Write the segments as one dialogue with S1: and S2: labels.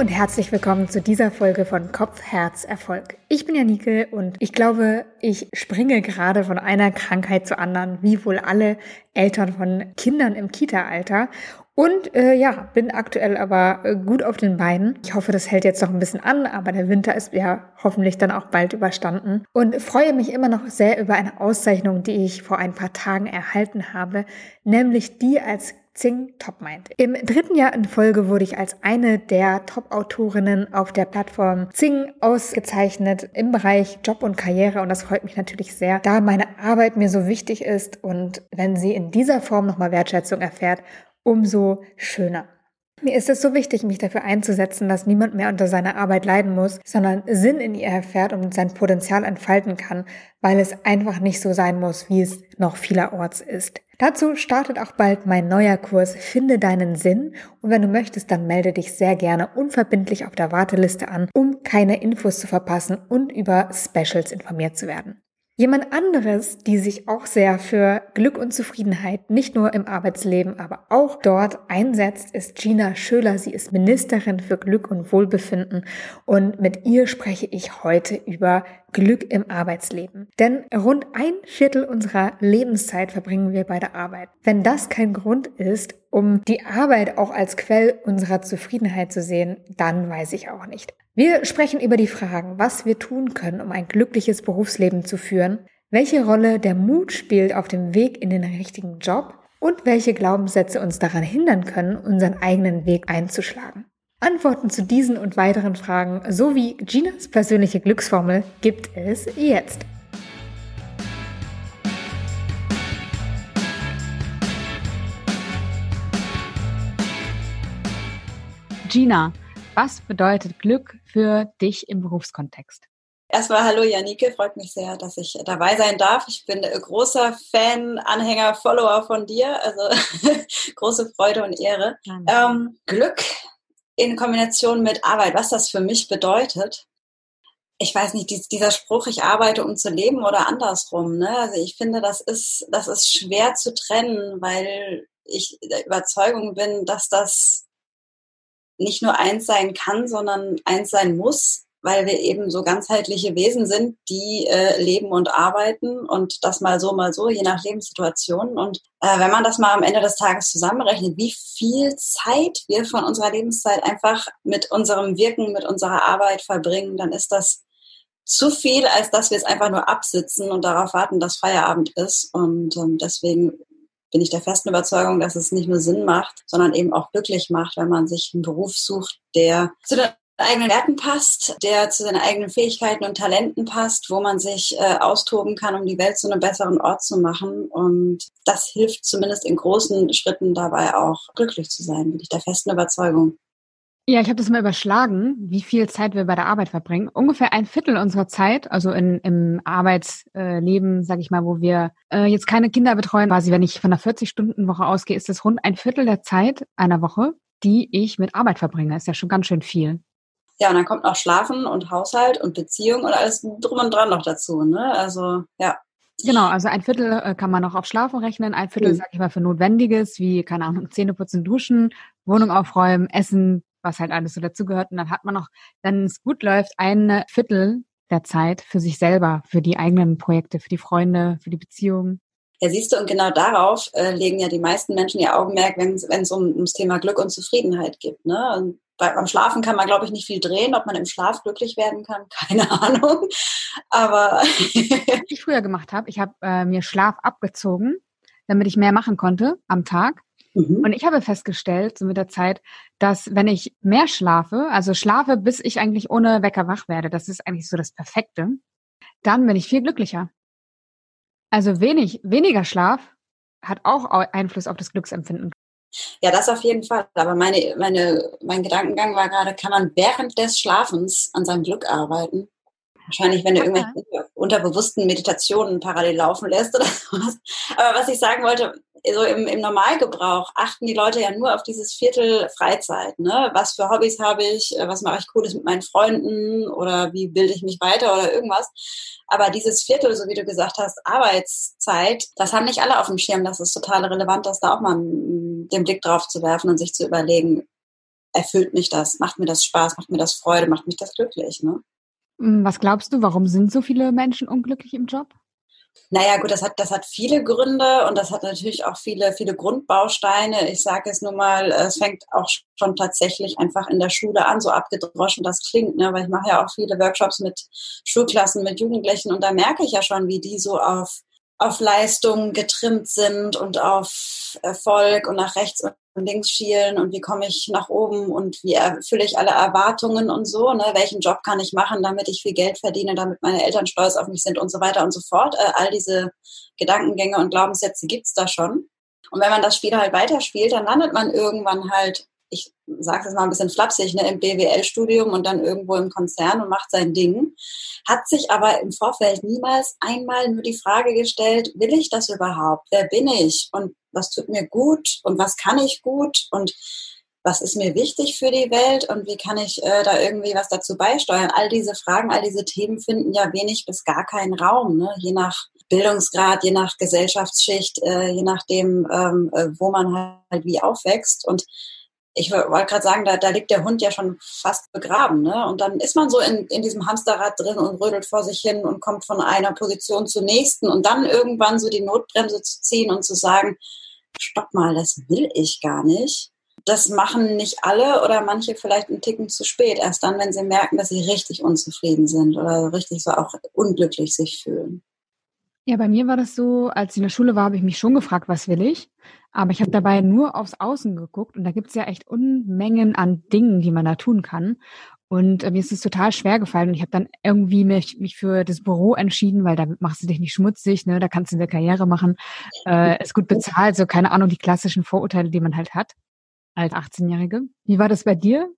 S1: und herzlich willkommen zu dieser Folge von Kopf, Herz, Erfolg. Ich bin Janike und ich glaube, ich springe gerade von einer Krankheit zur anderen, wie wohl alle Eltern von Kindern im Kita-Alter. Und äh, ja, bin aktuell aber äh, gut auf den Beinen. Ich hoffe, das hält jetzt noch ein bisschen an, aber der Winter ist ja hoffentlich dann auch bald überstanden. Und freue mich immer noch sehr über eine Auszeichnung, die ich vor ein paar Tagen erhalten habe, nämlich die als Zing Top Mind. Im dritten Jahr in Folge wurde ich als eine der Top-Autorinnen auf der Plattform Zing ausgezeichnet im Bereich Job und Karriere und das freut mich natürlich sehr, da meine Arbeit mir so wichtig ist und wenn sie in dieser Form nochmal Wertschätzung erfährt, umso schöner. Mir ist es so wichtig, mich dafür einzusetzen, dass niemand mehr unter seiner Arbeit leiden muss, sondern Sinn in ihr erfährt und sein Potenzial entfalten kann, weil es einfach nicht so sein muss, wie es noch vielerorts ist. Dazu startet auch bald mein neuer Kurs Finde deinen Sinn und wenn du möchtest, dann melde dich sehr gerne unverbindlich auf der Warteliste an, um keine Infos zu verpassen und über Specials informiert zu werden. Jemand anderes, die sich auch sehr für Glück und Zufriedenheit nicht nur im Arbeitsleben, aber auch dort einsetzt, ist Gina Schöler. Sie ist Ministerin für Glück und Wohlbefinden und mit ihr spreche ich heute über Glück im Arbeitsleben. Denn rund ein Viertel unserer Lebenszeit verbringen wir bei der Arbeit. Wenn das kein Grund ist, um die Arbeit auch als Quell unserer Zufriedenheit zu sehen, dann weiß ich auch nicht. Wir sprechen über die Fragen, was wir tun können, um ein glückliches Berufsleben zu führen, welche Rolle der Mut spielt auf dem Weg in den richtigen Job und welche Glaubenssätze uns daran hindern können, unseren eigenen Weg einzuschlagen. Antworten zu diesen und weiteren Fragen sowie Ginas persönliche Glücksformel gibt es jetzt. Gina, was bedeutet Glück für dich im Berufskontext?
S2: Erstmal hallo Janike, freut mich sehr, dass ich dabei sein darf. Ich bin großer Fan, Anhänger, Follower von dir, also große Freude und Ehre. Ähm, Glück in Kombination mit Arbeit, was das für mich bedeutet. Ich weiß nicht, dieser Spruch, ich arbeite, um zu leben oder andersrum. Ne? Also ich finde, das ist, das ist schwer zu trennen, weil ich der Überzeugung bin, dass das nicht nur eins sein kann, sondern eins sein muss, weil wir eben so ganzheitliche Wesen sind, die äh, leben und arbeiten und das mal so, mal so, je nach Lebenssituation. Und äh, wenn man das mal am Ende des Tages zusammenrechnet, wie viel Zeit wir von unserer Lebenszeit einfach mit unserem Wirken, mit unserer Arbeit verbringen, dann ist das zu viel, als dass wir es einfach nur absitzen und darauf warten, dass Feierabend ist. Und ähm, deswegen bin ich der festen Überzeugung, dass es nicht nur Sinn macht, sondern eben auch glücklich macht, wenn man sich einen Beruf sucht, der zu den eigenen Werten passt, der zu seinen eigenen Fähigkeiten und Talenten passt, wo man sich äh, austoben kann, um die Welt zu einem besseren Ort zu machen. Und das hilft zumindest in großen Schritten dabei auch glücklich zu sein, bin ich der festen Überzeugung.
S1: Ja, ich habe das mal überschlagen, wie viel Zeit wir bei der Arbeit verbringen. Ungefähr ein Viertel unserer Zeit, also in, im Arbeitsleben, sage ich mal, wo wir äh, jetzt keine Kinder betreuen, quasi wenn ich von einer 40-Stunden-Woche ausgehe, ist es rund ein Viertel der Zeit einer Woche, die ich mit Arbeit verbringe. Ist ja schon ganz schön viel.
S2: Ja, und dann kommt noch Schlafen und Haushalt und Beziehung und alles drum und dran noch dazu. Ne? Also ja.
S1: Genau, also ein Viertel äh, kann man noch auf Schlafen rechnen, ein Viertel, mhm. sag ich mal, für Notwendiges, wie, keine Ahnung, Zähne putzen, duschen, Wohnung aufräumen, Essen, was halt alles so dazugehört. Und dann hat man noch, wenn es gut läuft, ein Viertel der Zeit für sich selber, für die eigenen Projekte, für die Freunde, für die Beziehungen.
S2: Ja, siehst du, und genau darauf äh, legen ja die meisten Menschen ihr Augenmerk, wenn es um, ums Thema Glück und Zufriedenheit geht. Ne? Und bei, beim Schlafen kann man, glaube ich, nicht viel drehen. Ob man im Schlaf glücklich werden kann, keine Ahnung. Aber
S1: was ich früher gemacht habe, ich habe äh, mir Schlaf abgezogen, damit ich mehr machen konnte am Tag. Mhm. Und ich habe festgestellt, so mit der Zeit, dass wenn ich mehr schlafe, also schlafe, bis ich eigentlich ohne Wecker wach werde, das ist eigentlich so das Perfekte, dann bin ich viel glücklicher. Also wenig, weniger Schlaf hat auch Einfluss auf das Glücksempfinden.
S2: Ja, das auf jeden Fall. Aber meine, meine, mein Gedankengang war gerade, kann man während des Schlafens an seinem Glück arbeiten? Wahrscheinlich, wenn du irgendwelche unterbewussten Meditationen parallel laufen lässt oder sowas. Aber was ich sagen wollte, so im, im Normalgebrauch achten die Leute ja nur auf dieses Viertel Freizeit. Ne? Was für Hobbys habe ich? Was mache ich Cooles mit meinen Freunden? Oder wie bilde ich mich weiter oder irgendwas? Aber dieses Viertel, so wie du gesagt hast, Arbeitszeit, das haben nicht alle auf dem Schirm. Das ist total relevant, dass da auch mal den Blick drauf zu werfen und sich zu überlegen, erfüllt mich das, macht mir das Spaß, macht mir das Freude, macht mich das glücklich. Ne?
S3: Hm, was glaubst du, warum sind so viele Menschen unglücklich im Job?
S2: Naja, gut, das hat, das hat viele Gründe und das hat natürlich auch viele, viele Grundbausteine. Ich sage es nur mal, es fängt auch schon tatsächlich einfach in der Schule an, so abgedroschen das klingt, ne? weil ich mache ja auch viele Workshops mit Schulklassen, mit Jugendlichen und da merke ich ja schon, wie die so auf auf Leistung getrimmt sind und auf Erfolg und nach rechts und links schielen und wie komme ich nach oben und wie erfülle ich alle Erwartungen und so, ne? welchen Job kann ich machen, damit ich viel Geld verdiene, damit meine Eltern stolz auf mich sind und so weiter und so fort. Äh, all diese Gedankengänge und Glaubenssätze gibt's da schon. Und wenn man das Spiel halt weiterspielt, dann landet man irgendwann halt ich sage es mal ein bisschen flapsig, ne, im BWL-Studium und dann irgendwo im Konzern und macht sein Ding, hat sich aber im Vorfeld niemals einmal nur die Frage gestellt, will ich das überhaupt? Wer bin ich? Und was tut mir gut? Und was kann ich gut? Und was ist mir wichtig für die Welt und wie kann ich äh, da irgendwie was dazu beisteuern? All diese Fragen, all diese Themen finden ja wenig bis gar keinen Raum, ne? je nach Bildungsgrad, je nach Gesellschaftsschicht, äh, je nachdem, ähm, äh, wo man halt wie aufwächst. Und ich wollte gerade sagen, da, da liegt der Hund ja schon fast begraben. Ne? Und dann ist man so in, in diesem Hamsterrad drin und rödelt vor sich hin und kommt von einer Position zur nächsten und dann irgendwann so die Notbremse zu ziehen und zu sagen, stopp mal, das will ich gar nicht. Das machen nicht alle oder manche vielleicht einen Ticken zu spät. Erst dann, wenn sie merken, dass sie richtig unzufrieden sind oder richtig so auch unglücklich sich fühlen.
S3: Ja, bei mir war das so, als ich in der Schule war, habe ich mich schon gefragt, was will ich? Aber ich habe dabei nur aufs Außen geguckt und da gibt es ja echt Unmengen an Dingen, die man da tun kann. Und äh, mir ist es total schwer gefallen. Und ich habe dann irgendwie mich, mich für das Büro entschieden, weil da machst du dich nicht schmutzig, ne? Da kannst du eine Karriere machen, äh, ist gut bezahlt, so keine Ahnung, die klassischen Vorurteile, die man halt hat als 18-Jährige. Wie war das bei dir?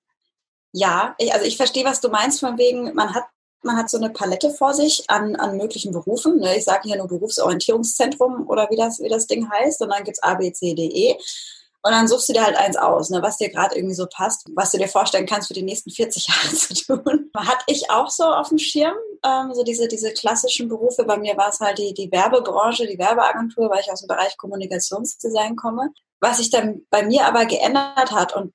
S2: Ja, ich, also ich verstehe, was du meinst, von wegen, man hat man hat so eine Palette vor sich an, an möglichen Berufen. Ne? Ich sage hier nur Berufsorientierungszentrum oder wie das, wie das Ding heißt. Und dann gibt's A, B, C, D, E. Und dann suchst du dir halt eins aus, ne, was dir gerade irgendwie so passt, was du dir vorstellen kannst für die nächsten 40 Jahre zu tun. Hatte ich auch so auf dem Schirm, ähm, so diese, diese klassischen Berufe. Bei mir war es halt die, die Werbebranche, die Werbeagentur, weil ich aus dem Bereich Kommunikationsdesign komme. Was sich dann bei mir aber geändert hat und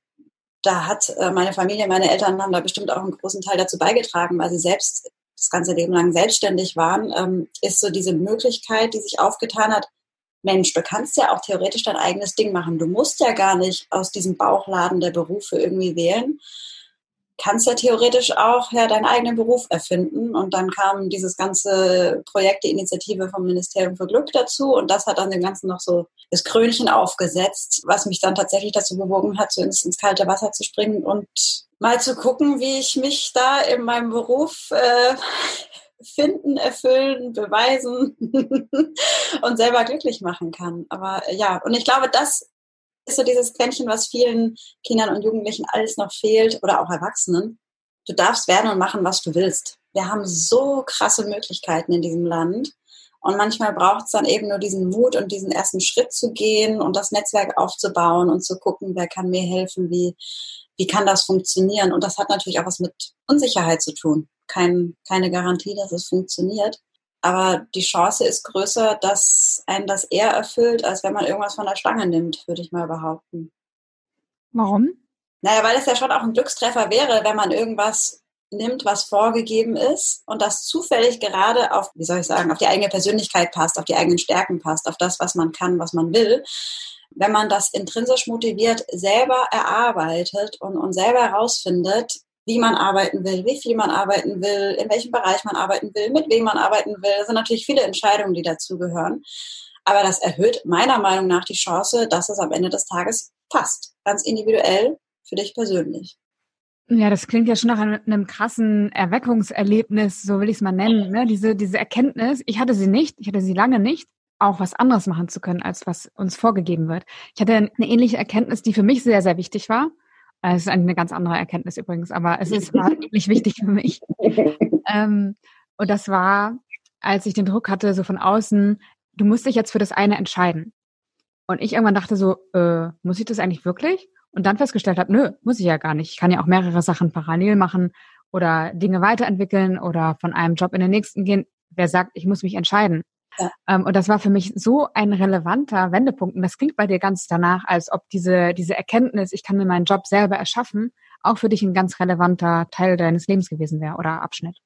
S2: da hat äh, meine Familie, meine Eltern haben da bestimmt auch einen großen Teil dazu beigetragen, weil sie selbst das ganze Leben lang selbstständig waren, ähm, ist so diese Möglichkeit, die sich aufgetan hat, Mensch, du kannst ja auch theoretisch dein eigenes Ding machen. Du musst ja gar nicht aus diesem Bauchladen der Berufe irgendwie wählen, kannst ja theoretisch auch ja, deinen eigenen Beruf erfinden. Und dann kam dieses ganze Projekt, die Initiative vom Ministerium für Glück dazu. Und das hat dann dem Ganzen noch so das Krönchen aufgesetzt, was mich dann tatsächlich dazu bewogen hat, so ins, ins kalte Wasser zu springen und mal zu gucken, wie ich mich da in meinem Beruf äh, finden, erfüllen, beweisen und selber glücklich machen kann. Aber ja, und ich glaube, das ist so dieses Quäntchen, was vielen Kindern und Jugendlichen alles noch fehlt oder auch Erwachsenen. Du darfst werden und machen, was du willst. Wir haben so krasse Möglichkeiten in diesem Land. Und manchmal braucht es dann eben nur diesen Mut und diesen ersten Schritt zu gehen und das Netzwerk aufzubauen und zu gucken, wer kann mir helfen, wie, wie kann das funktionieren. Und das hat natürlich auch was mit Unsicherheit zu tun. Kein, keine Garantie, dass es funktioniert. Aber die Chance ist größer, dass einen das eher erfüllt, als wenn man irgendwas von der Stange nimmt, würde ich mal behaupten.
S3: Warum?
S2: Naja, weil es ja schon auch ein Glückstreffer wäre, wenn man irgendwas nimmt, was vorgegeben ist und das zufällig gerade auf, wie soll ich sagen, auf die eigene Persönlichkeit passt, auf die eigenen Stärken passt, auf das, was man kann, was man will. Wenn man das intrinsisch motiviert selber erarbeitet und, und selber herausfindet, wie man arbeiten will, wie viel man arbeiten will, in welchem Bereich man arbeiten will, mit wem man arbeiten will. Das sind natürlich viele Entscheidungen, die dazugehören. Aber das erhöht meiner Meinung nach die Chance, dass es am Ende des Tages passt. Ganz individuell für dich persönlich.
S3: Ja, das klingt ja schon nach einem, krassen Erweckungserlebnis, so will ich es mal nennen. Ne? Diese, diese Erkenntnis, ich hatte sie nicht, ich hatte sie lange nicht, auch was anderes machen zu können, als was uns vorgegeben wird. Ich hatte eine ähnliche Erkenntnis, die für mich sehr, sehr wichtig war. Äh, es ist eine ganz andere Erkenntnis übrigens, aber es ist war wirklich wichtig für mich. Ähm, und das war, als ich den Druck hatte, so von außen, du musst dich jetzt für das eine entscheiden. Und ich irgendwann dachte so, äh, muss ich das eigentlich wirklich? Und dann festgestellt habe, nö, muss ich ja gar nicht. Ich kann ja auch mehrere Sachen parallel machen oder Dinge weiterentwickeln oder von einem Job in den nächsten gehen. Wer sagt, ich muss mich entscheiden? Ja. Ähm, und das war für mich so ein relevanter Wendepunkt. Und das klingt bei dir ganz danach, als ob diese, diese Erkenntnis, ich kann mir meinen Job selber erschaffen, auch für dich ein ganz relevanter Teil deines Lebens gewesen wäre oder Abschnitt.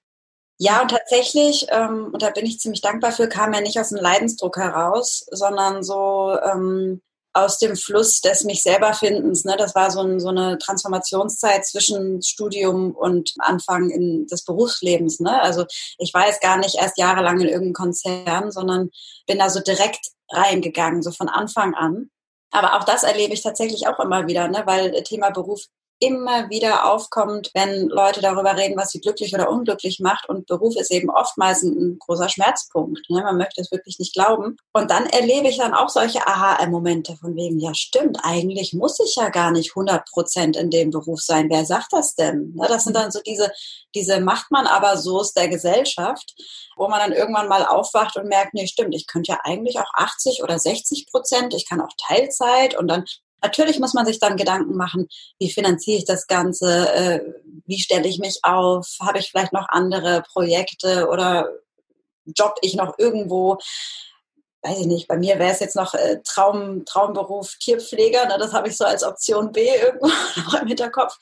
S2: Ja, und tatsächlich, ähm, und da bin ich ziemlich dankbar für, kam er nicht aus dem Leidensdruck heraus, sondern so ähm, aus dem Fluss des mich selber Findens. Ne? Das war so, ein, so eine Transformationszeit zwischen Studium und Anfang in des Berufslebens. Ne? Also ich war jetzt gar nicht erst jahrelang in irgendeinem Konzern, sondern bin da so direkt reingegangen, so von Anfang an. Aber auch das erlebe ich tatsächlich auch immer wieder, ne? weil Thema Beruf immer wieder aufkommt, wenn Leute darüber reden, was sie glücklich oder unglücklich macht. Und Beruf ist eben oftmals ein, großer Schmerzpunkt. Ne? Man möchte es wirklich nicht glauben. Und dann erlebe ich dann auch solche Aha-Momente von wegen, ja stimmt, eigentlich muss ich ja gar nicht 100 Prozent in dem Beruf sein. Wer sagt das denn? Ne? Das sind dann so diese, diese macht man aber so der Gesellschaft, wo man dann irgendwann mal aufwacht und merkt, nee, stimmt, ich könnte ja eigentlich auch 80 oder 60 Prozent, ich kann auch Teilzeit und dann Natürlich muss man sich dann Gedanken machen, wie finanziere ich das Ganze, äh, wie stelle ich mich auf, habe ich vielleicht noch andere Projekte oder job ich noch irgendwo weiß ich nicht, bei mir wäre es jetzt noch äh, Traum, Traumberuf Tierpfleger, ne, das habe ich so als Option B irgendwo noch im Hinterkopf.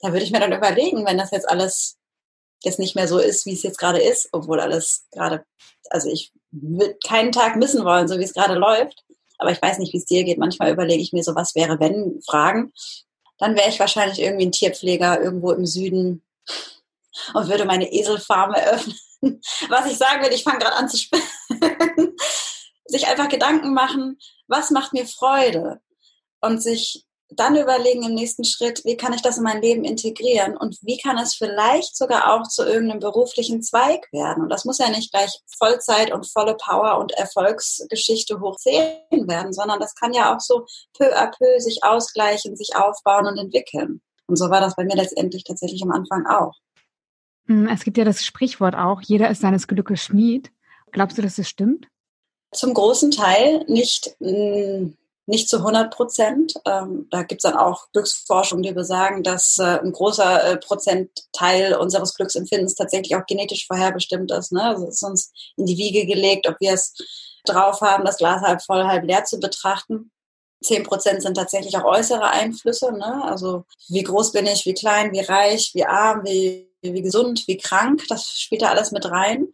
S2: Da würde ich mir dann überlegen, wenn das jetzt alles jetzt nicht mehr so ist, wie es jetzt gerade ist, obwohl alles gerade, also ich würde keinen Tag missen wollen, so wie es gerade läuft aber ich weiß nicht, wie es dir geht. Manchmal überlege ich mir so, was wäre, wenn Fragen. Dann wäre ich wahrscheinlich irgendwie ein Tierpfleger irgendwo im Süden und würde meine Eselfarm eröffnen. Was ich sagen will, ich fange gerade an zu spinnen. sich einfach Gedanken machen, was macht mir Freude? Und sich dann überlegen im nächsten Schritt, wie kann ich das in mein Leben integrieren und wie kann es vielleicht sogar auch zu irgendeinem beruflichen Zweig werden. Und das muss ja nicht gleich Vollzeit und volle Power und Erfolgsgeschichte hoch zehn werden, sondern das kann ja auch so peu à peu sich ausgleichen, sich aufbauen und entwickeln. Und so war das bei mir letztendlich tatsächlich am Anfang auch.
S3: Hm, es gibt ja das Sprichwort auch, jeder ist seines Glückes Schmied. Glaubst du, dass es stimmt?
S2: Zum großen Teil nicht nicht zu 100 Prozent. Ähm, da gibt es dann auch Glücksforschung, die besagen, dass äh, ein großer äh, Prozentteil unseres Glücksempfindens tatsächlich auch genetisch vorherbestimmt ist. Ne? Also es ist uns in die Wiege gelegt, ob wir es drauf haben, das Glas halb voll, halb leer zu betrachten. Zehn Prozent sind tatsächlich auch äußere Einflüsse. Ne? Also wie groß bin ich, wie klein, wie reich, wie arm, wie, wie gesund, wie krank. Das spielt da alles mit rein.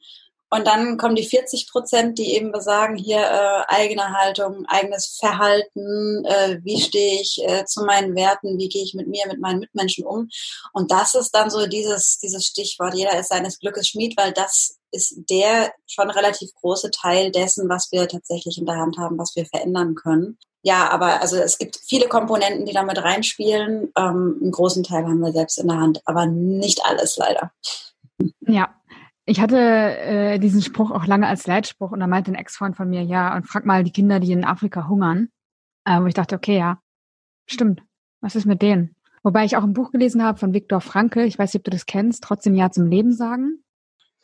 S2: Und dann kommen die 40 Prozent, die eben besagen, hier äh, eigene Haltung, eigenes Verhalten, äh, wie stehe ich äh, zu meinen Werten, wie gehe ich mit mir, mit meinen Mitmenschen um. Und das ist dann so dieses, dieses Stichwort, jeder ist seines Glückes Schmied, weil das ist der schon relativ große Teil dessen, was wir tatsächlich in der Hand haben, was wir verändern können. Ja, aber also es gibt viele Komponenten, die damit reinspielen. Ähm, einen großen Teil haben wir selbst in der Hand, aber nicht alles leider.
S3: Ja, ich hatte äh, diesen Spruch auch lange als Leitspruch und da meinte ein Ex-Freund von mir, ja, und frag mal die Kinder, die in Afrika hungern. Äh, wo ich dachte, okay, ja, stimmt. Was ist mit denen? Wobei ich auch ein Buch gelesen habe von Viktor Frankl, ich weiß nicht, ob du das kennst, trotzdem Ja zum Leben sagen.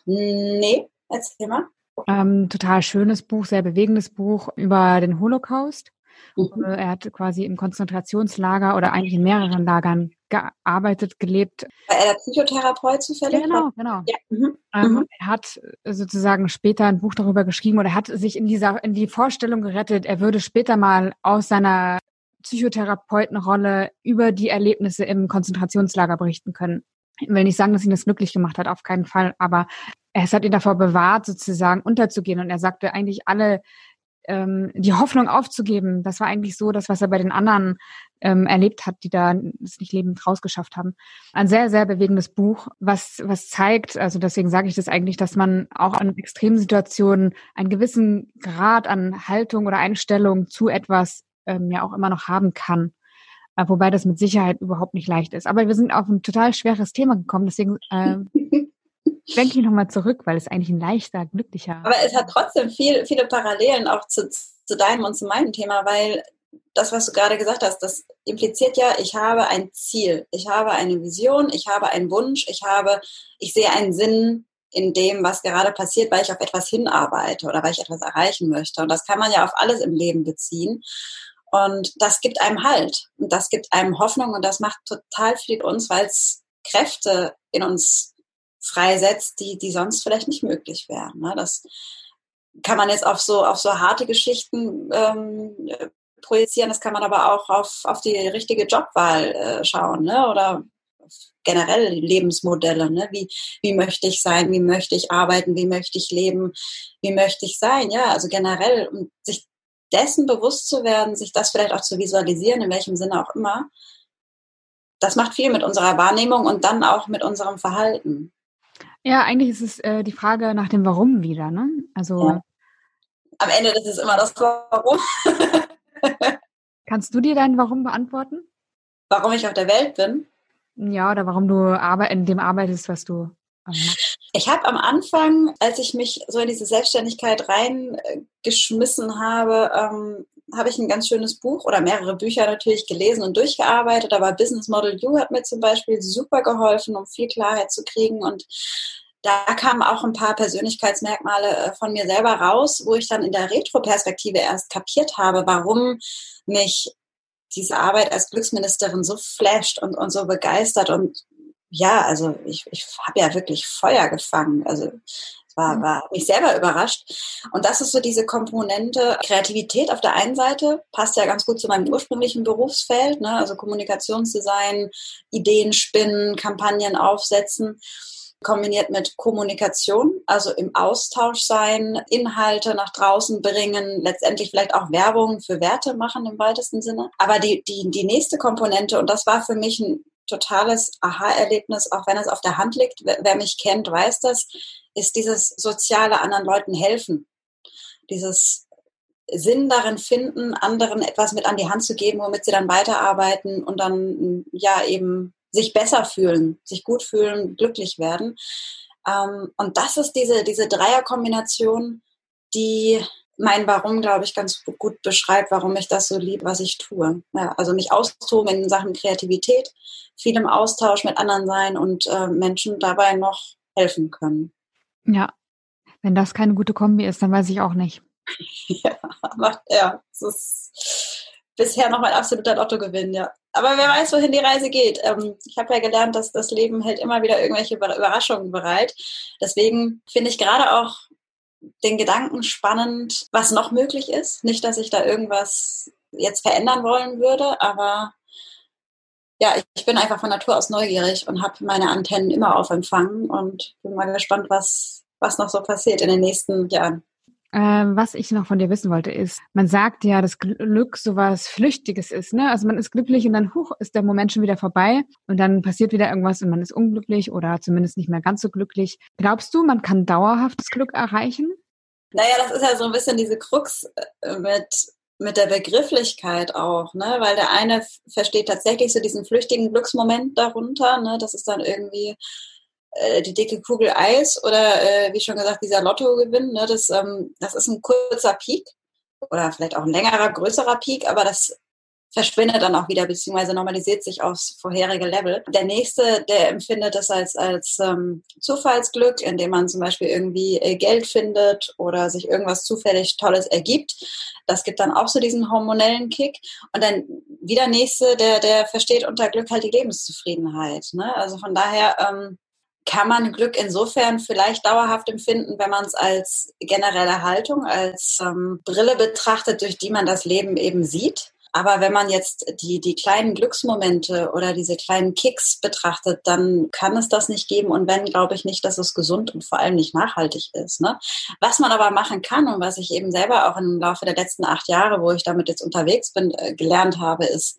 S2: Nee, erzähl mal.
S3: Ähm, total schönes Buch, sehr bewegendes Buch über den Holocaust. Mhm. Er hat quasi im Konzentrationslager oder eigentlich in mehreren Lagern gearbeitet, gelebt.
S2: War er der Psychotherapeut zufällig?
S3: Genau, genau. Ja. Mhm. Ähm, mhm. Er hat sozusagen später ein Buch darüber geschrieben oder er hat sich in dieser, in die Vorstellung gerettet, er würde später mal aus seiner Psychotherapeutenrolle über die Erlebnisse im Konzentrationslager berichten können. Ich will nicht sagen, dass ihn das glücklich gemacht hat, auf keinen Fall, aber es hat ihn davor bewahrt, sozusagen unterzugehen. Und er sagte, eigentlich alle ähm, die Hoffnung aufzugeben, das war eigentlich so das, was er bei den anderen ähm, erlebt hat, die da es nicht lebend rausgeschafft haben. Ein sehr, sehr bewegendes Buch, was, was zeigt, also deswegen sage ich das eigentlich, dass man auch in Extremsituationen einen gewissen Grad an Haltung oder Einstellung zu etwas ähm, ja auch immer noch haben kann. Äh, wobei das mit Sicherheit überhaupt nicht leicht ist. Aber wir sind auf ein total schweres Thema gekommen, deswegen äh, denke ich nochmal zurück, weil es eigentlich ein leichter, glücklicher.
S2: Aber es hat trotzdem viel, viele Parallelen auch zu, zu deinem und zu meinem Thema, weil das, was du gerade gesagt hast, das impliziert ja, ich habe ein Ziel, ich habe eine Vision, ich habe einen Wunsch, ich habe, ich sehe einen Sinn in dem, was gerade passiert, weil ich auf etwas hinarbeite oder weil ich etwas erreichen möchte. Und das kann man ja auf alles im Leben beziehen. Und das gibt einem Halt und das gibt einem Hoffnung und das macht total viel uns, weil es Kräfte in uns freisetzt, die, die sonst vielleicht nicht möglich wären. Ne? Das, kann man jetzt auf so, auf so harte Geschichten ähm, projizieren, das kann man aber auch auf, auf die richtige Jobwahl äh, schauen, ne? Oder generell Lebensmodelle, ne? Wie, wie möchte ich sein, wie möchte ich arbeiten, wie möchte ich leben, wie möchte ich sein, ja, also generell, um sich dessen bewusst zu werden, sich das vielleicht auch zu visualisieren, in welchem Sinne auch immer, das macht viel mit unserer Wahrnehmung und dann auch mit unserem Verhalten.
S3: Ja, eigentlich ist es äh, die Frage nach dem Warum wieder, ne? Also ja.
S2: am Ende das ist immer das Warum.
S3: Kannst du dir dein Warum beantworten?
S2: Warum ich auf der Welt bin?
S3: Ja, oder warum du in dem arbeitest, was du
S2: machst. Ich habe am Anfang, als ich mich so in diese Selbstständigkeit reingeschmissen habe, ähm, habe ich ein ganz schönes Buch oder mehrere Bücher natürlich gelesen und durchgearbeitet. Aber Business Model U hat mir zum Beispiel super geholfen, um viel Klarheit zu kriegen. Und da kamen auch ein paar Persönlichkeitsmerkmale äh, von mir selber raus, wo ich dann in der Retro-Perspektive erst kapiert habe, warum mich diese Arbeit als Glücksministerin so flasht und, und so begeistert und ja, also ich, ich habe ja wirklich Feuer gefangen. Also war, mhm. war mich selber überrascht. Und das ist so diese Komponente Kreativität auf der einen Seite, passt ja ganz gut zu meinem ursprünglichen Berufsfeld, ne? also Kommunikationsdesign, Ideen spinnen, Kampagnen aufsetzen kombiniert mit Kommunikation, also im Austausch sein, Inhalte nach draußen bringen, letztendlich vielleicht auch Werbung für Werte machen im weitesten Sinne. Aber die, die, die nächste Komponente, und das war für mich ein totales Aha-Erlebnis, auch wenn es auf der Hand liegt, wer, mich kennt, weiß das, ist dieses soziale anderen Leuten helfen. Dieses Sinn darin finden, anderen etwas mit an die Hand zu geben, womit sie dann weiterarbeiten und dann ja eben sich besser fühlen, sich gut fühlen, glücklich werden. Ähm, und das ist diese, diese Dreierkombination, die mein Warum, glaube ich, ganz gut beschreibt, warum ich das so liebe, was ich tue. Ja, also mich austoben in Sachen Kreativität, viel im Austausch mit anderen sein und äh, Menschen dabei noch helfen können.
S3: Ja, wenn das keine gute Kombi ist, dann weiß ich auch nicht.
S2: ja, aber, ja, es ist bisher noch mein absoluter Lottogewinn, ja. Aber wer weiß, wohin die Reise geht. Ähm, ich habe ja gelernt, dass das Leben hält immer wieder irgendwelche Überraschungen bereit. Deswegen finde ich gerade auch den Gedanken spannend, was noch möglich ist. Nicht, dass ich da irgendwas jetzt verändern wollen würde, aber ja, ich bin einfach von Natur aus neugierig und habe meine Antennen immer auf Empfang und bin mal gespannt, was, was noch so passiert in den nächsten Jahren.
S3: Ähm, was ich noch von dir wissen wollte, ist, man sagt ja, dass Glück sowas Flüchtiges ist, ne? Also man ist glücklich und dann hoch ist der Moment schon wieder vorbei und dann passiert wieder irgendwas und man ist unglücklich oder zumindest nicht mehr ganz so glücklich. Glaubst du, man kann dauerhaftes Glück erreichen?
S2: Naja, das ist ja so ein bisschen diese Krux äh, mit, mit der Begrifflichkeit auch, ne? Weil der eine versteht tatsächlich so diesen flüchtigen Glücksmoment darunter, ne? Das ist dann irgendwie äh, die dicke Kugel Eis oder äh, wie schon gesagt dieser Lottogewinn, ne, das, ähm, das ist ein kurzer Peak oder vielleicht auch ein längerer, größerer Peak, aber das verschwindet dann auch wieder, beziehungsweise normalisiert sich aufs vorherige Level. Der nächste, der empfindet das als, als ähm, Zufallsglück, indem man zum Beispiel irgendwie äh, Geld findet oder sich irgendwas zufällig Tolles ergibt. Das gibt dann auch so diesen hormonellen Kick. Und dann wieder nächste, der, der versteht unter Glück halt die Lebenszufriedenheit. Ne? Also von daher, ähm, kann man Glück insofern vielleicht dauerhaft empfinden, wenn man es als generelle Haltung, als ähm, Brille betrachtet, durch die man das Leben eben sieht. Aber wenn man jetzt die, die kleinen Glücksmomente oder diese kleinen Kicks betrachtet, dann kann es das nicht geben. Und wenn, glaube ich nicht, dass es gesund und vor allem nicht nachhaltig ist. Ne? Was man aber machen kann und was ich eben selber auch im Laufe der letzten acht Jahre, wo ich damit jetzt unterwegs bin, äh, gelernt habe, ist,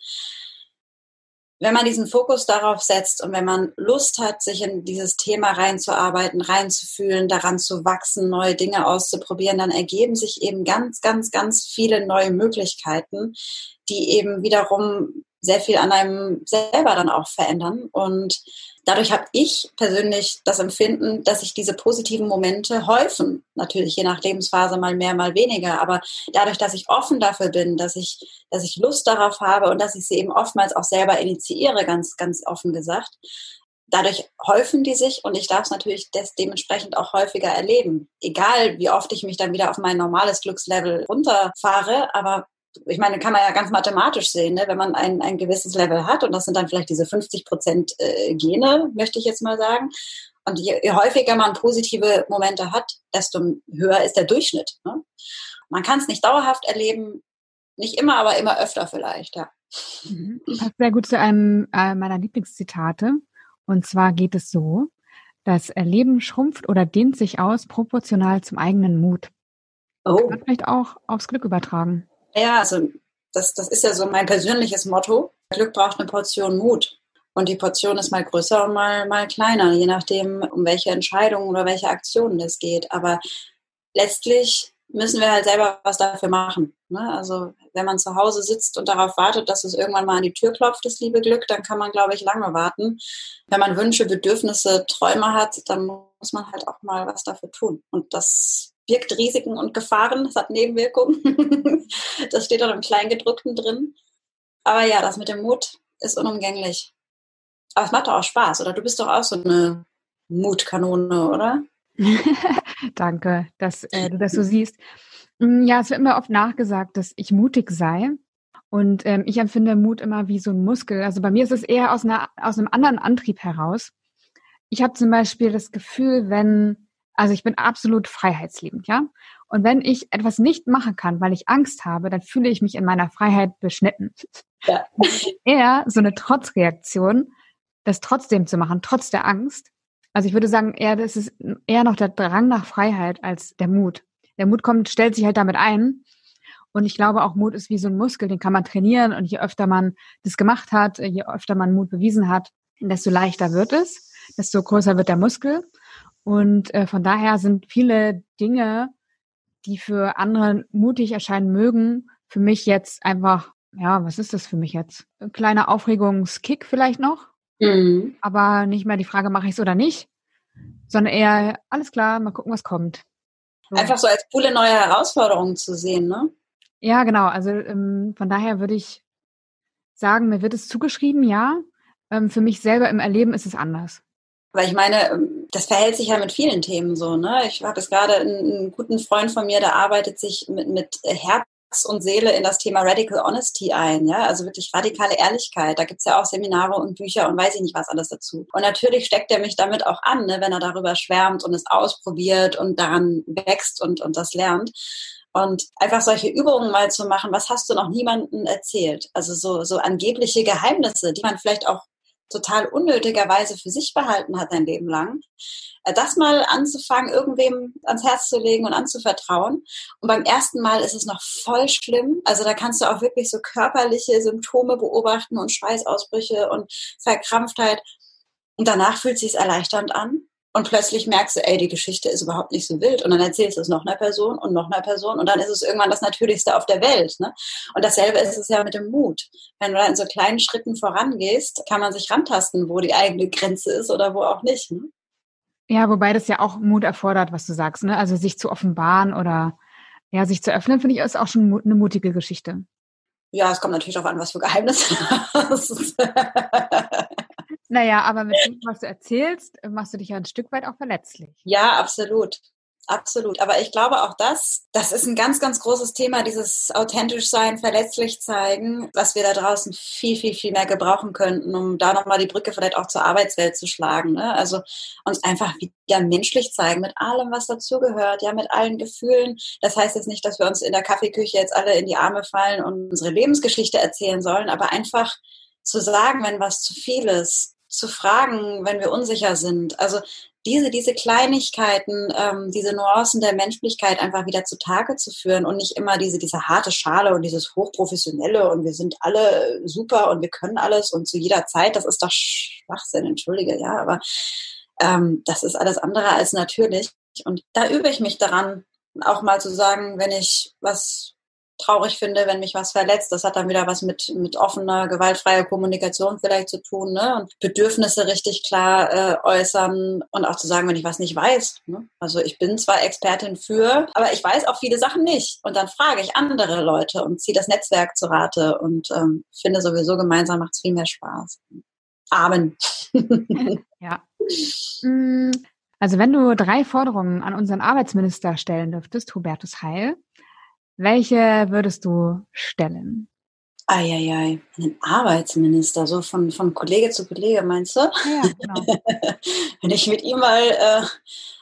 S2: wenn man diesen Fokus darauf setzt und wenn man Lust hat, sich in dieses Thema reinzuarbeiten, reinzufühlen, daran zu wachsen, neue Dinge auszuprobieren, dann ergeben sich eben ganz, ganz, ganz viele neue Möglichkeiten, die eben wiederum sehr viel an einem selber dann auch verändern. Und dadurch habe ich persönlich das Empfinden, dass sich diese positiven Momente häufen. Natürlich je nach Lebensphase mal mehr, mal weniger. Aber dadurch, dass ich offen dafür bin, dass ich, dass ich Lust darauf habe und dass ich sie eben oftmals auch selber initiiere, ganz, ganz offen gesagt, dadurch häufen die sich und ich darf es natürlich dementsprechend auch häufiger erleben. Egal, wie oft ich mich dann wieder auf mein normales Glückslevel runterfahre, aber ich meine, kann man ja ganz mathematisch sehen, ne? wenn man ein, ein gewisses Level hat und das sind dann vielleicht diese 50 Prozent äh, Gene, möchte ich jetzt mal sagen. Und je, je, häufiger man positive Momente hat, desto höher ist der Durchschnitt. Ne? Man kann es nicht dauerhaft erleben, nicht immer, aber immer öfter vielleicht, ja.
S3: Mhm. Passt sehr gut zu einem äh, meiner Lieblingszitate. Und zwar geht es so, das Leben schrumpft oder dehnt sich aus proportional zum eigenen Mut. Oh. Kann man vielleicht auch aufs Glück übertragen.
S2: Ja, also das, das ist ja so mein persönliches Motto. Glück braucht eine Portion Mut. Und die Portion ist mal größer und mal, mal kleiner, je nachdem, um welche Entscheidungen oder welche Aktionen es geht. Aber letztlich müssen wir halt selber was dafür machen. Ne? Also wenn man zu Hause sitzt und darauf wartet, dass es irgendwann mal an die Tür klopft, das liebe Glück, dann kann man, glaube ich, lange warten. Wenn man Wünsche, Bedürfnisse, Träume hat, dann muss man halt auch mal was dafür tun. Und das birgt Risiken und Gefahren, das hat Nebenwirkungen. das steht auch im Kleingedruckten drin. Aber ja, das mit dem Mut ist unumgänglich. Aber es macht doch auch Spaß, oder? Du bist doch auch so eine Mutkanone, oder?
S3: Danke, dass äh, du das so siehst. Mm, ja, es wird immer oft nachgesagt, dass ich mutig sei. Und ähm, ich empfinde Mut immer wie so ein Muskel. Also bei mir ist es eher aus, einer, aus einem anderen Antrieb heraus. Ich habe zum Beispiel das Gefühl, wenn, also ich bin absolut freiheitsliebend, ja. Und wenn ich etwas nicht machen kann, weil ich Angst habe, dann fühle ich mich in meiner Freiheit beschnitten. Ja. eher so eine Trotzreaktion, das trotzdem zu machen, trotz der Angst. Also ich würde sagen, eher, das ist eher noch der Drang nach Freiheit als der Mut. Der Mut kommt, stellt sich halt damit ein. Und ich glaube auch, Mut ist wie so ein Muskel, den kann man trainieren. Und je öfter man das gemacht hat, je öfter man Mut bewiesen hat, desto leichter wird es, desto größer wird der Muskel. Und äh, von daher sind viele Dinge, die für andere mutig erscheinen mögen, für mich jetzt einfach, ja, was ist das für mich jetzt? Ein kleiner Aufregungskick vielleicht noch. Mhm. Aber nicht mehr die Frage, mache ich es oder nicht, sondern eher, alles klar, mal gucken, was kommt.
S2: So. Einfach so als coole neue Herausforderung zu sehen, ne?
S3: Ja, genau. Also ähm, von daher würde ich sagen, mir wird es zugeschrieben, ja. Ähm, für mich selber im Erleben ist es anders.
S2: Weil ich meine, ähm, das verhält sich ja mit vielen Themen so. Ne? Ich habe es gerade einen, einen, guten Freund von mir, der arbeitet sich mit, mit Herz und Seele in das Thema Radical Honesty ein, ja, also wirklich radikale Ehrlichkeit. Da gibt's ja auch Seminare und Bücher und weiß ich nicht was alles dazu. Und natürlich steckt er mich damit auch an, ne, wenn er darüber schwärmt und es ausprobiert und daran wächst und, und das lernt. Und einfach solche Übungen mal zu machen, was hast du noch niemandem erzählt? Also so, so angebliche Geheimnisse, die man vielleicht auch total unnötigerweise für sich behalten hat ein Leben lang. Äh, das mal anzufangen, irgendwem ans Herz zu legen und anzuvertrauen. Und beim ersten Mal ist es noch voll schlimm. Also da kannst du auch wirklich so körperliche Symptome beobachten und Schweißausbrüche und Verkrampftheit. Und danach fühlt es sich erleichternd an. Und plötzlich merkst du, ey, die Geschichte ist überhaupt nicht so wild. Und dann erzählst du es noch einer Person und noch einer Person. Und dann ist es irgendwann das Natürlichste auf der Welt. Ne? Und dasselbe ist es ja mit dem Mut. Wenn du da in so kleinen Schritten vorangehst, kann man sich rantasten, wo die eigene Grenze ist oder wo auch nicht. Ne?
S3: Ja, wobei das ja auch Mut erfordert, was du sagst. Ne? Also sich zu offenbaren oder ja, sich zu öffnen, finde ich, ist auch schon eine mutige Geschichte.
S2: Ja, es kommt natürlich darauf an, was für Geheimnisse.
S3: naja, aber mit dem, was du erzählst, machst du dich ja ein Stück weit auch verletzlich.
S2: Ja, absolut. Absolut. Aber ich glaube auch das, das ist ein ganz, ganz großes Thema, dieses authentisch sein, verletzlich zeigen, was wir da draußen viel, viel, viel mehr gebrauchen könnten, um da nochmal die Brücke vielleicht auch zur Arbeitswelt zu schlagen. Ne? Also uns einfach wieder menschlich zeigen mit allem, was dazugehört, ja, mit allen Gefühlen. Das heißt jetzt nicht, dass wir uns in der Kaffeeküche jetzt alle in die Arme fallen und unsere Lebensgeschichte erzählen sollen, aber einfach zu sagen, wenn was zu viel ist, zu fragen, wenn wir unsicher sind. Also diese, diese Kleinigkeiten, ähm, diese Nuancen der Menschlichkeit einfach wieder zutage zu führen und nicht immer diese, diese harte Schale und dieses Hochprofessionelle und wir sind alle super und wir können alles und zu jeder Zeit, das ist doch Schwachsinn, entschuldige, ja, aber ähm, das ist alles andere als natürlich. Und da übe ich mich daran, auch mal zu sagen, wenn ich was traurig finde, wenn mich was verletzt. Das hat dann wieder was mit, mit offener, gewaltfreier Kommunikation vielleicht zu tun. Ne? Und Bedürfnisse richtig klar äh, äußern und auch zu sagen, wenn ich was nicht weiß. Ne? Also ich bin zwar Expertin für, aber ich weiß auch viele Sachen nicht. Und dann frage ich andere Leute und ziehe das Netzwerk zu Rate und ähm, finde sowieso gemeinsam macht es viel mehr Spaß. Amen.
S3: ja. Mm, also wenn du drei Forderungen an unseren Arbeitsminister stellen dürftest, Hubertus Heil, welche würdest du stellen?
S2: Eieiei, einen Arbeitsminister, so von, von Kollege zu Kollege, meinst du? Ja, genau. Wenn ich mit ihm mal äh,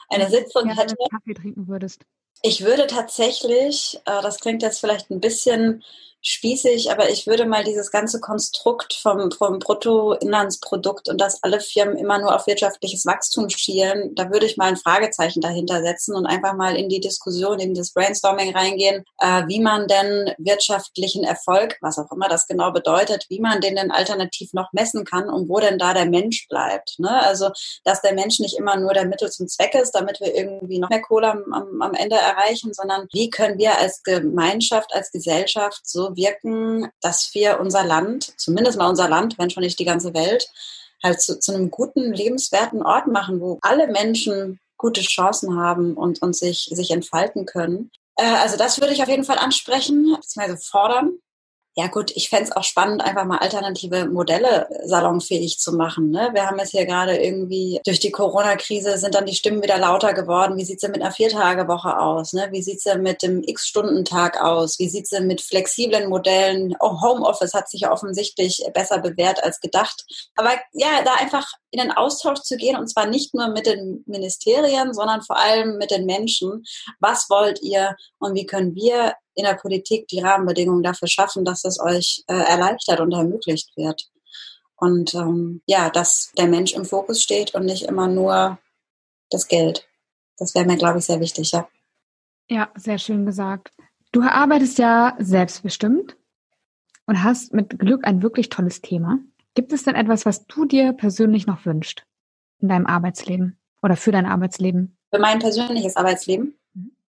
S2: eine Sitzung
S3: ja, hätte. Kaffee trinken würdest.
S2: Ich würde tatsächlich, äh, das klingt jetzt vielleicht ein bisschen spießig, aber ich würde mal dieses ganze Konstrukt vom, vom Bruttoinlandsprodukt und dass alle Firmen immer nur auf wirtschaftliches Wachstum schielen, da würde ich mal ein Fragezeichen dahinter setzen und einfach mal in die Diskussion, in das Brainstorming reingehen, äh, wie man denn wirtschaftlichen Erfolg, was auch immer das genau bedeutet, wie man den denn alternativ noch messen kann und wo denn da der Mensch bleibt. Ne? Also, dass der Mensch nicht immer nur der Mittel zum Zweck ist, damit wir irgendwie noch mehr Kohle am, am Ende erreichen, sondern wie können wir als Gemeinschaft, als Gesellschaft so wirken, dass wir unser Land, zumindest mal unser Land, wenn schon nicht die ganze Welt, halt zu, zu einem guten, lebenswerten Ort machen, wo alle Menschen gute Chancen haben und, und sich, sich entfalten können. Äh, also das würde ich auf jeden Fall ansprechen, beziehungsweise fordern. Ja gut, ich fände es auch spannend, einfach mal alternative Modelle salonfähig zu machen. Ne? Wir haben jetzt hier gerade irgendwie durch die Corona-Krise sind dann die Stimmen wieder lauter geworden. Wie sieht's denn mit einer Viertagewoche aus? Ne? Wie sieht's denn mit dem X-Stunden-Tag aus? Wie sieht's denn mit flexiblen Modellen? Oh, Homeoffice hat sich ja offensichtlich besser bewährt als gedacht. Aber ja, da einfach in den Austausch zu gehen und zwar nicht nur mit den Ministerien, sondern vor allem mit den Menschen. Was wollt ihr und wie können wir in der Politik die Rahmenbedingungen dafür schaffen, dass es euch äh, erleichtert und ermöglicht wird. Und ähm, ja, dass der Mensch im Fokus steht und nicht immer nur das Geld. Das wäre mir, glaube ich, sehr wichtig, ja.
S3: Ja, sehr schön gesagt. Du arbeitest ja selbstbestimmt und hast mit Glück ein wirklich tolles Thema. Gibt es denn etwas, was du dir persönlich noch wünschst in deinem Arbeitsleben oder für dein Arbeitsleben?
S2: Für mein persönliches Arbeitsleben?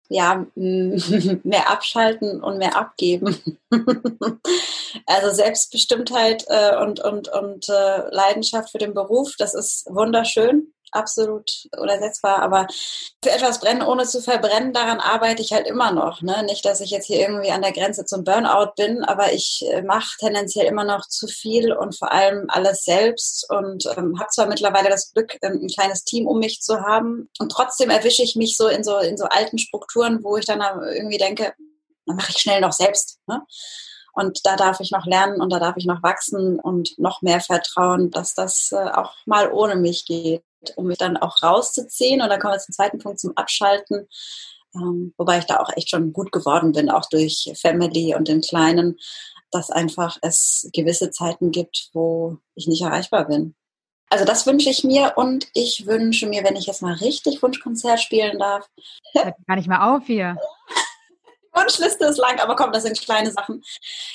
S2: ja, mehr abschalten und mehr abgeben. also Selbstbestimmtheit äh, und, und, und äh, Leidenschaft für den Beruf, das ist wunderschön absolut unersetzbar. Aber für etwas brennen, ohne zu verbrennen, daran arbeite ich halt immer noch. Ne? Nicht, dass ich jetzt hier irgendwie an der Grenze zum Burnout bin, aber ich äh, mache tendenziell immer noch zu viel und vor allem alles selbst und ähm, habe zwar mittlerweile das Glück, ähm, ein kleines Team um mich zu haben und trotzdem erwische ich mich so in so in so alten Strukturen, wo ich dann irgendwie denke, dann mache ich schnell noch selbst. Ne? Und da darf ich noch lernen und da darf ich noch wachsen und noch mehr vertrauen, dass das äh, auch mal ohne mich geht um mich dann auch rauszuziehen. Und dann kommen wir zum zweiten Punkt, zum Abschalten. Ähm, wobei ich da auch echt schon gut geworden bin, auch durch Family und den Kleinen, dass einfach es gewisse Zeiten gibt, wo ich nicht erreichbar bin. Also das wünsche ich mir und ich wünsche mir, wenn ich jetzt mal richtig Wunschkonzert spielen darf.
S3: Hört gar nicht mehr auf hier.
S2: Wunschliste ist lang, aber komm, das sind kleine Sachen.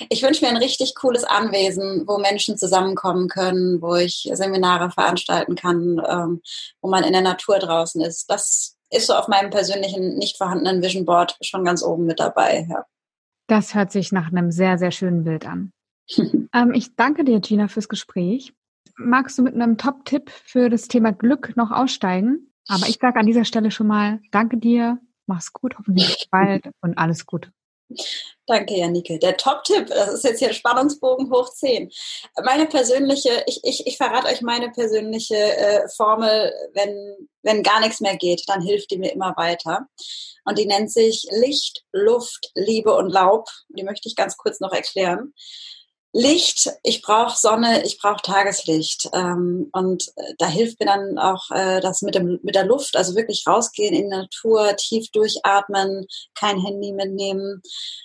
S2: Ich wünsche mir ein richtig cooles Anwesen, wo Menschen zusammenkommen können, wo ich Seminare veranstalten kann, ähm, wo man in der Natur draußen ist. Das ist so auf meinem persönlichen, nicht vorhandenen Vision Board schon ganz oben mit dabei. Ja.
S3: Das hört sich nach einem sehr, sehr schönen Bild an. ähm, ich danke dir, Gina, fürs Gespräch. Magst du mit einem Top-Tipp für das Thema Glück noch aussteigen? Aber ich sage an dieser Stelle schon mal, danke dir Mach's gut, hoffentlich bald und alles Gute.
S2: Danke, Janike. Der Top-Tipp, das ist jetzt hier Spannungsbogen hoch 10. Meine persönliche, ich, ich, ich verrate euch meine persönliche äh, Formel, wenn, wenn gar nichts mehr geht, dann hilft die mir immer weiter. Und die nennt sich Licht, Luft, Liebe und Laub. Die möchte ich ganz kurz noch erklären. Licht, ich brauche Sonne, ich brauche Tageslicht. Ähm, und äh, da hilft mir dann auch äh, das mit, dem, mit der Luft, also wirklich rausgehen in die Natur, tief durchatmen, kein Handy mitnehmen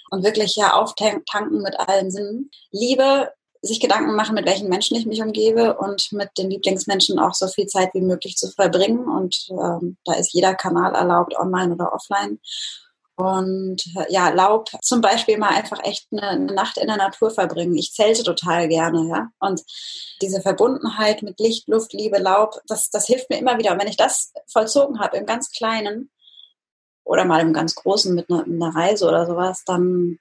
S2: und wirklich ja auftanken mit allen Sinnen. Liebe, sich Gedanken machen, mit welchen Menschen ich mich umgebe und mit den Lieblingsmenschen auch so viel Zeit wie möglich zu verbringen. Und ähm, da ist jeder Kanal erlaubt, online oder offline. Und ja, Laub zum Beispiel mal einfach echt eine, Nacht in der Natur verbringen. Ich zelte total gerne, ja. Und diese Verbundenheit mit Licht, Luft, Liebe, Laub, das, das hilft mir immer wieder. Und wenn ich das vollzogen habe im ganz Kleinen oder mal im ganz Großen mit einer, einer Reise oder sowas, dann,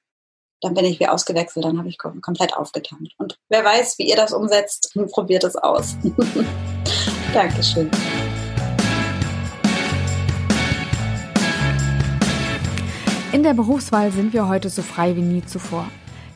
S2: dann bin ich wie ausgewechselt, dann habe ich komplett aufgetankt. Und wer weiß, wie ihr das umsetzt, probiert es aus. Dankeschön.
S3: In der Berufswahl sind wir heute so frei wie nie zuvor.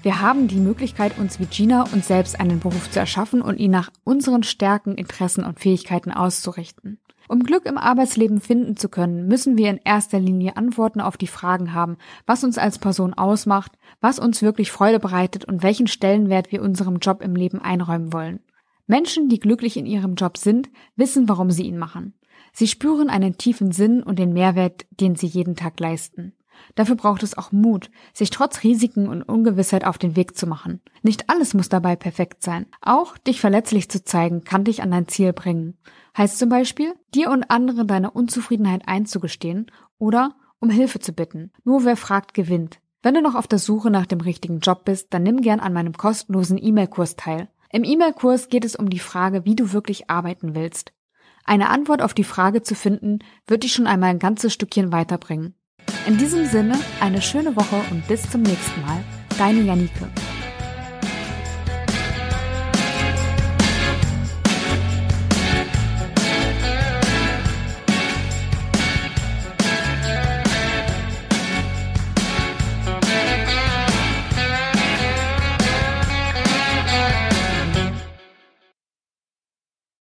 S3: Wir haben die Möglichkeit, uns wie Gina uns selbst einen Beruf zu erschaffen und ihn nach unseren Stärken, Interessen und Fähigkeiten auszurichten. Um Glück im Arbeitsleben finden zu können, müssen wir in erster Linie Antworten auf die Fragen haben, was uns als Person ausmacht, was uns wirklich Freude bereitet und welchen Stellenwert wir unserem Job im Leben einräumen wollen. Menschen, die glücklich in ihrem Job sind, wissen, warum sie ihn machen. Sie spüren einen tiefen Sinn und den Mehrwert, den sie jeden Tag leisten. Dafür braucht es auch Mut, sich trotz Risiken und Ungewissheit auf den Weg zu machen. Nicht alles muss dabei perfekt sein. Auch dich verletzlich zu zeigen, kann dich an dein Ziel bringen. Heißt zum Beispiel, dir und anderen deine Unzufriedenheit einzugestehen oder um Hilfe zu bitten. Nur wer fragt, gewinnt. Wenn du noch auf der Suche nach dem richtigen Job bist, dann nimm gern an meinem kostenlosen E-Mail-Kurs teil. Im E-Mail-Kurs geht es um die Frage, wie du wirklich arbeiten willst. Eine Antwort auf die Frage zu finden, wird dich schon einmal ein ganzes Stückchen weiterbringen. In diesem Sinne, eine schöne Woche und bis zum nächsten Mal. Deine Janike.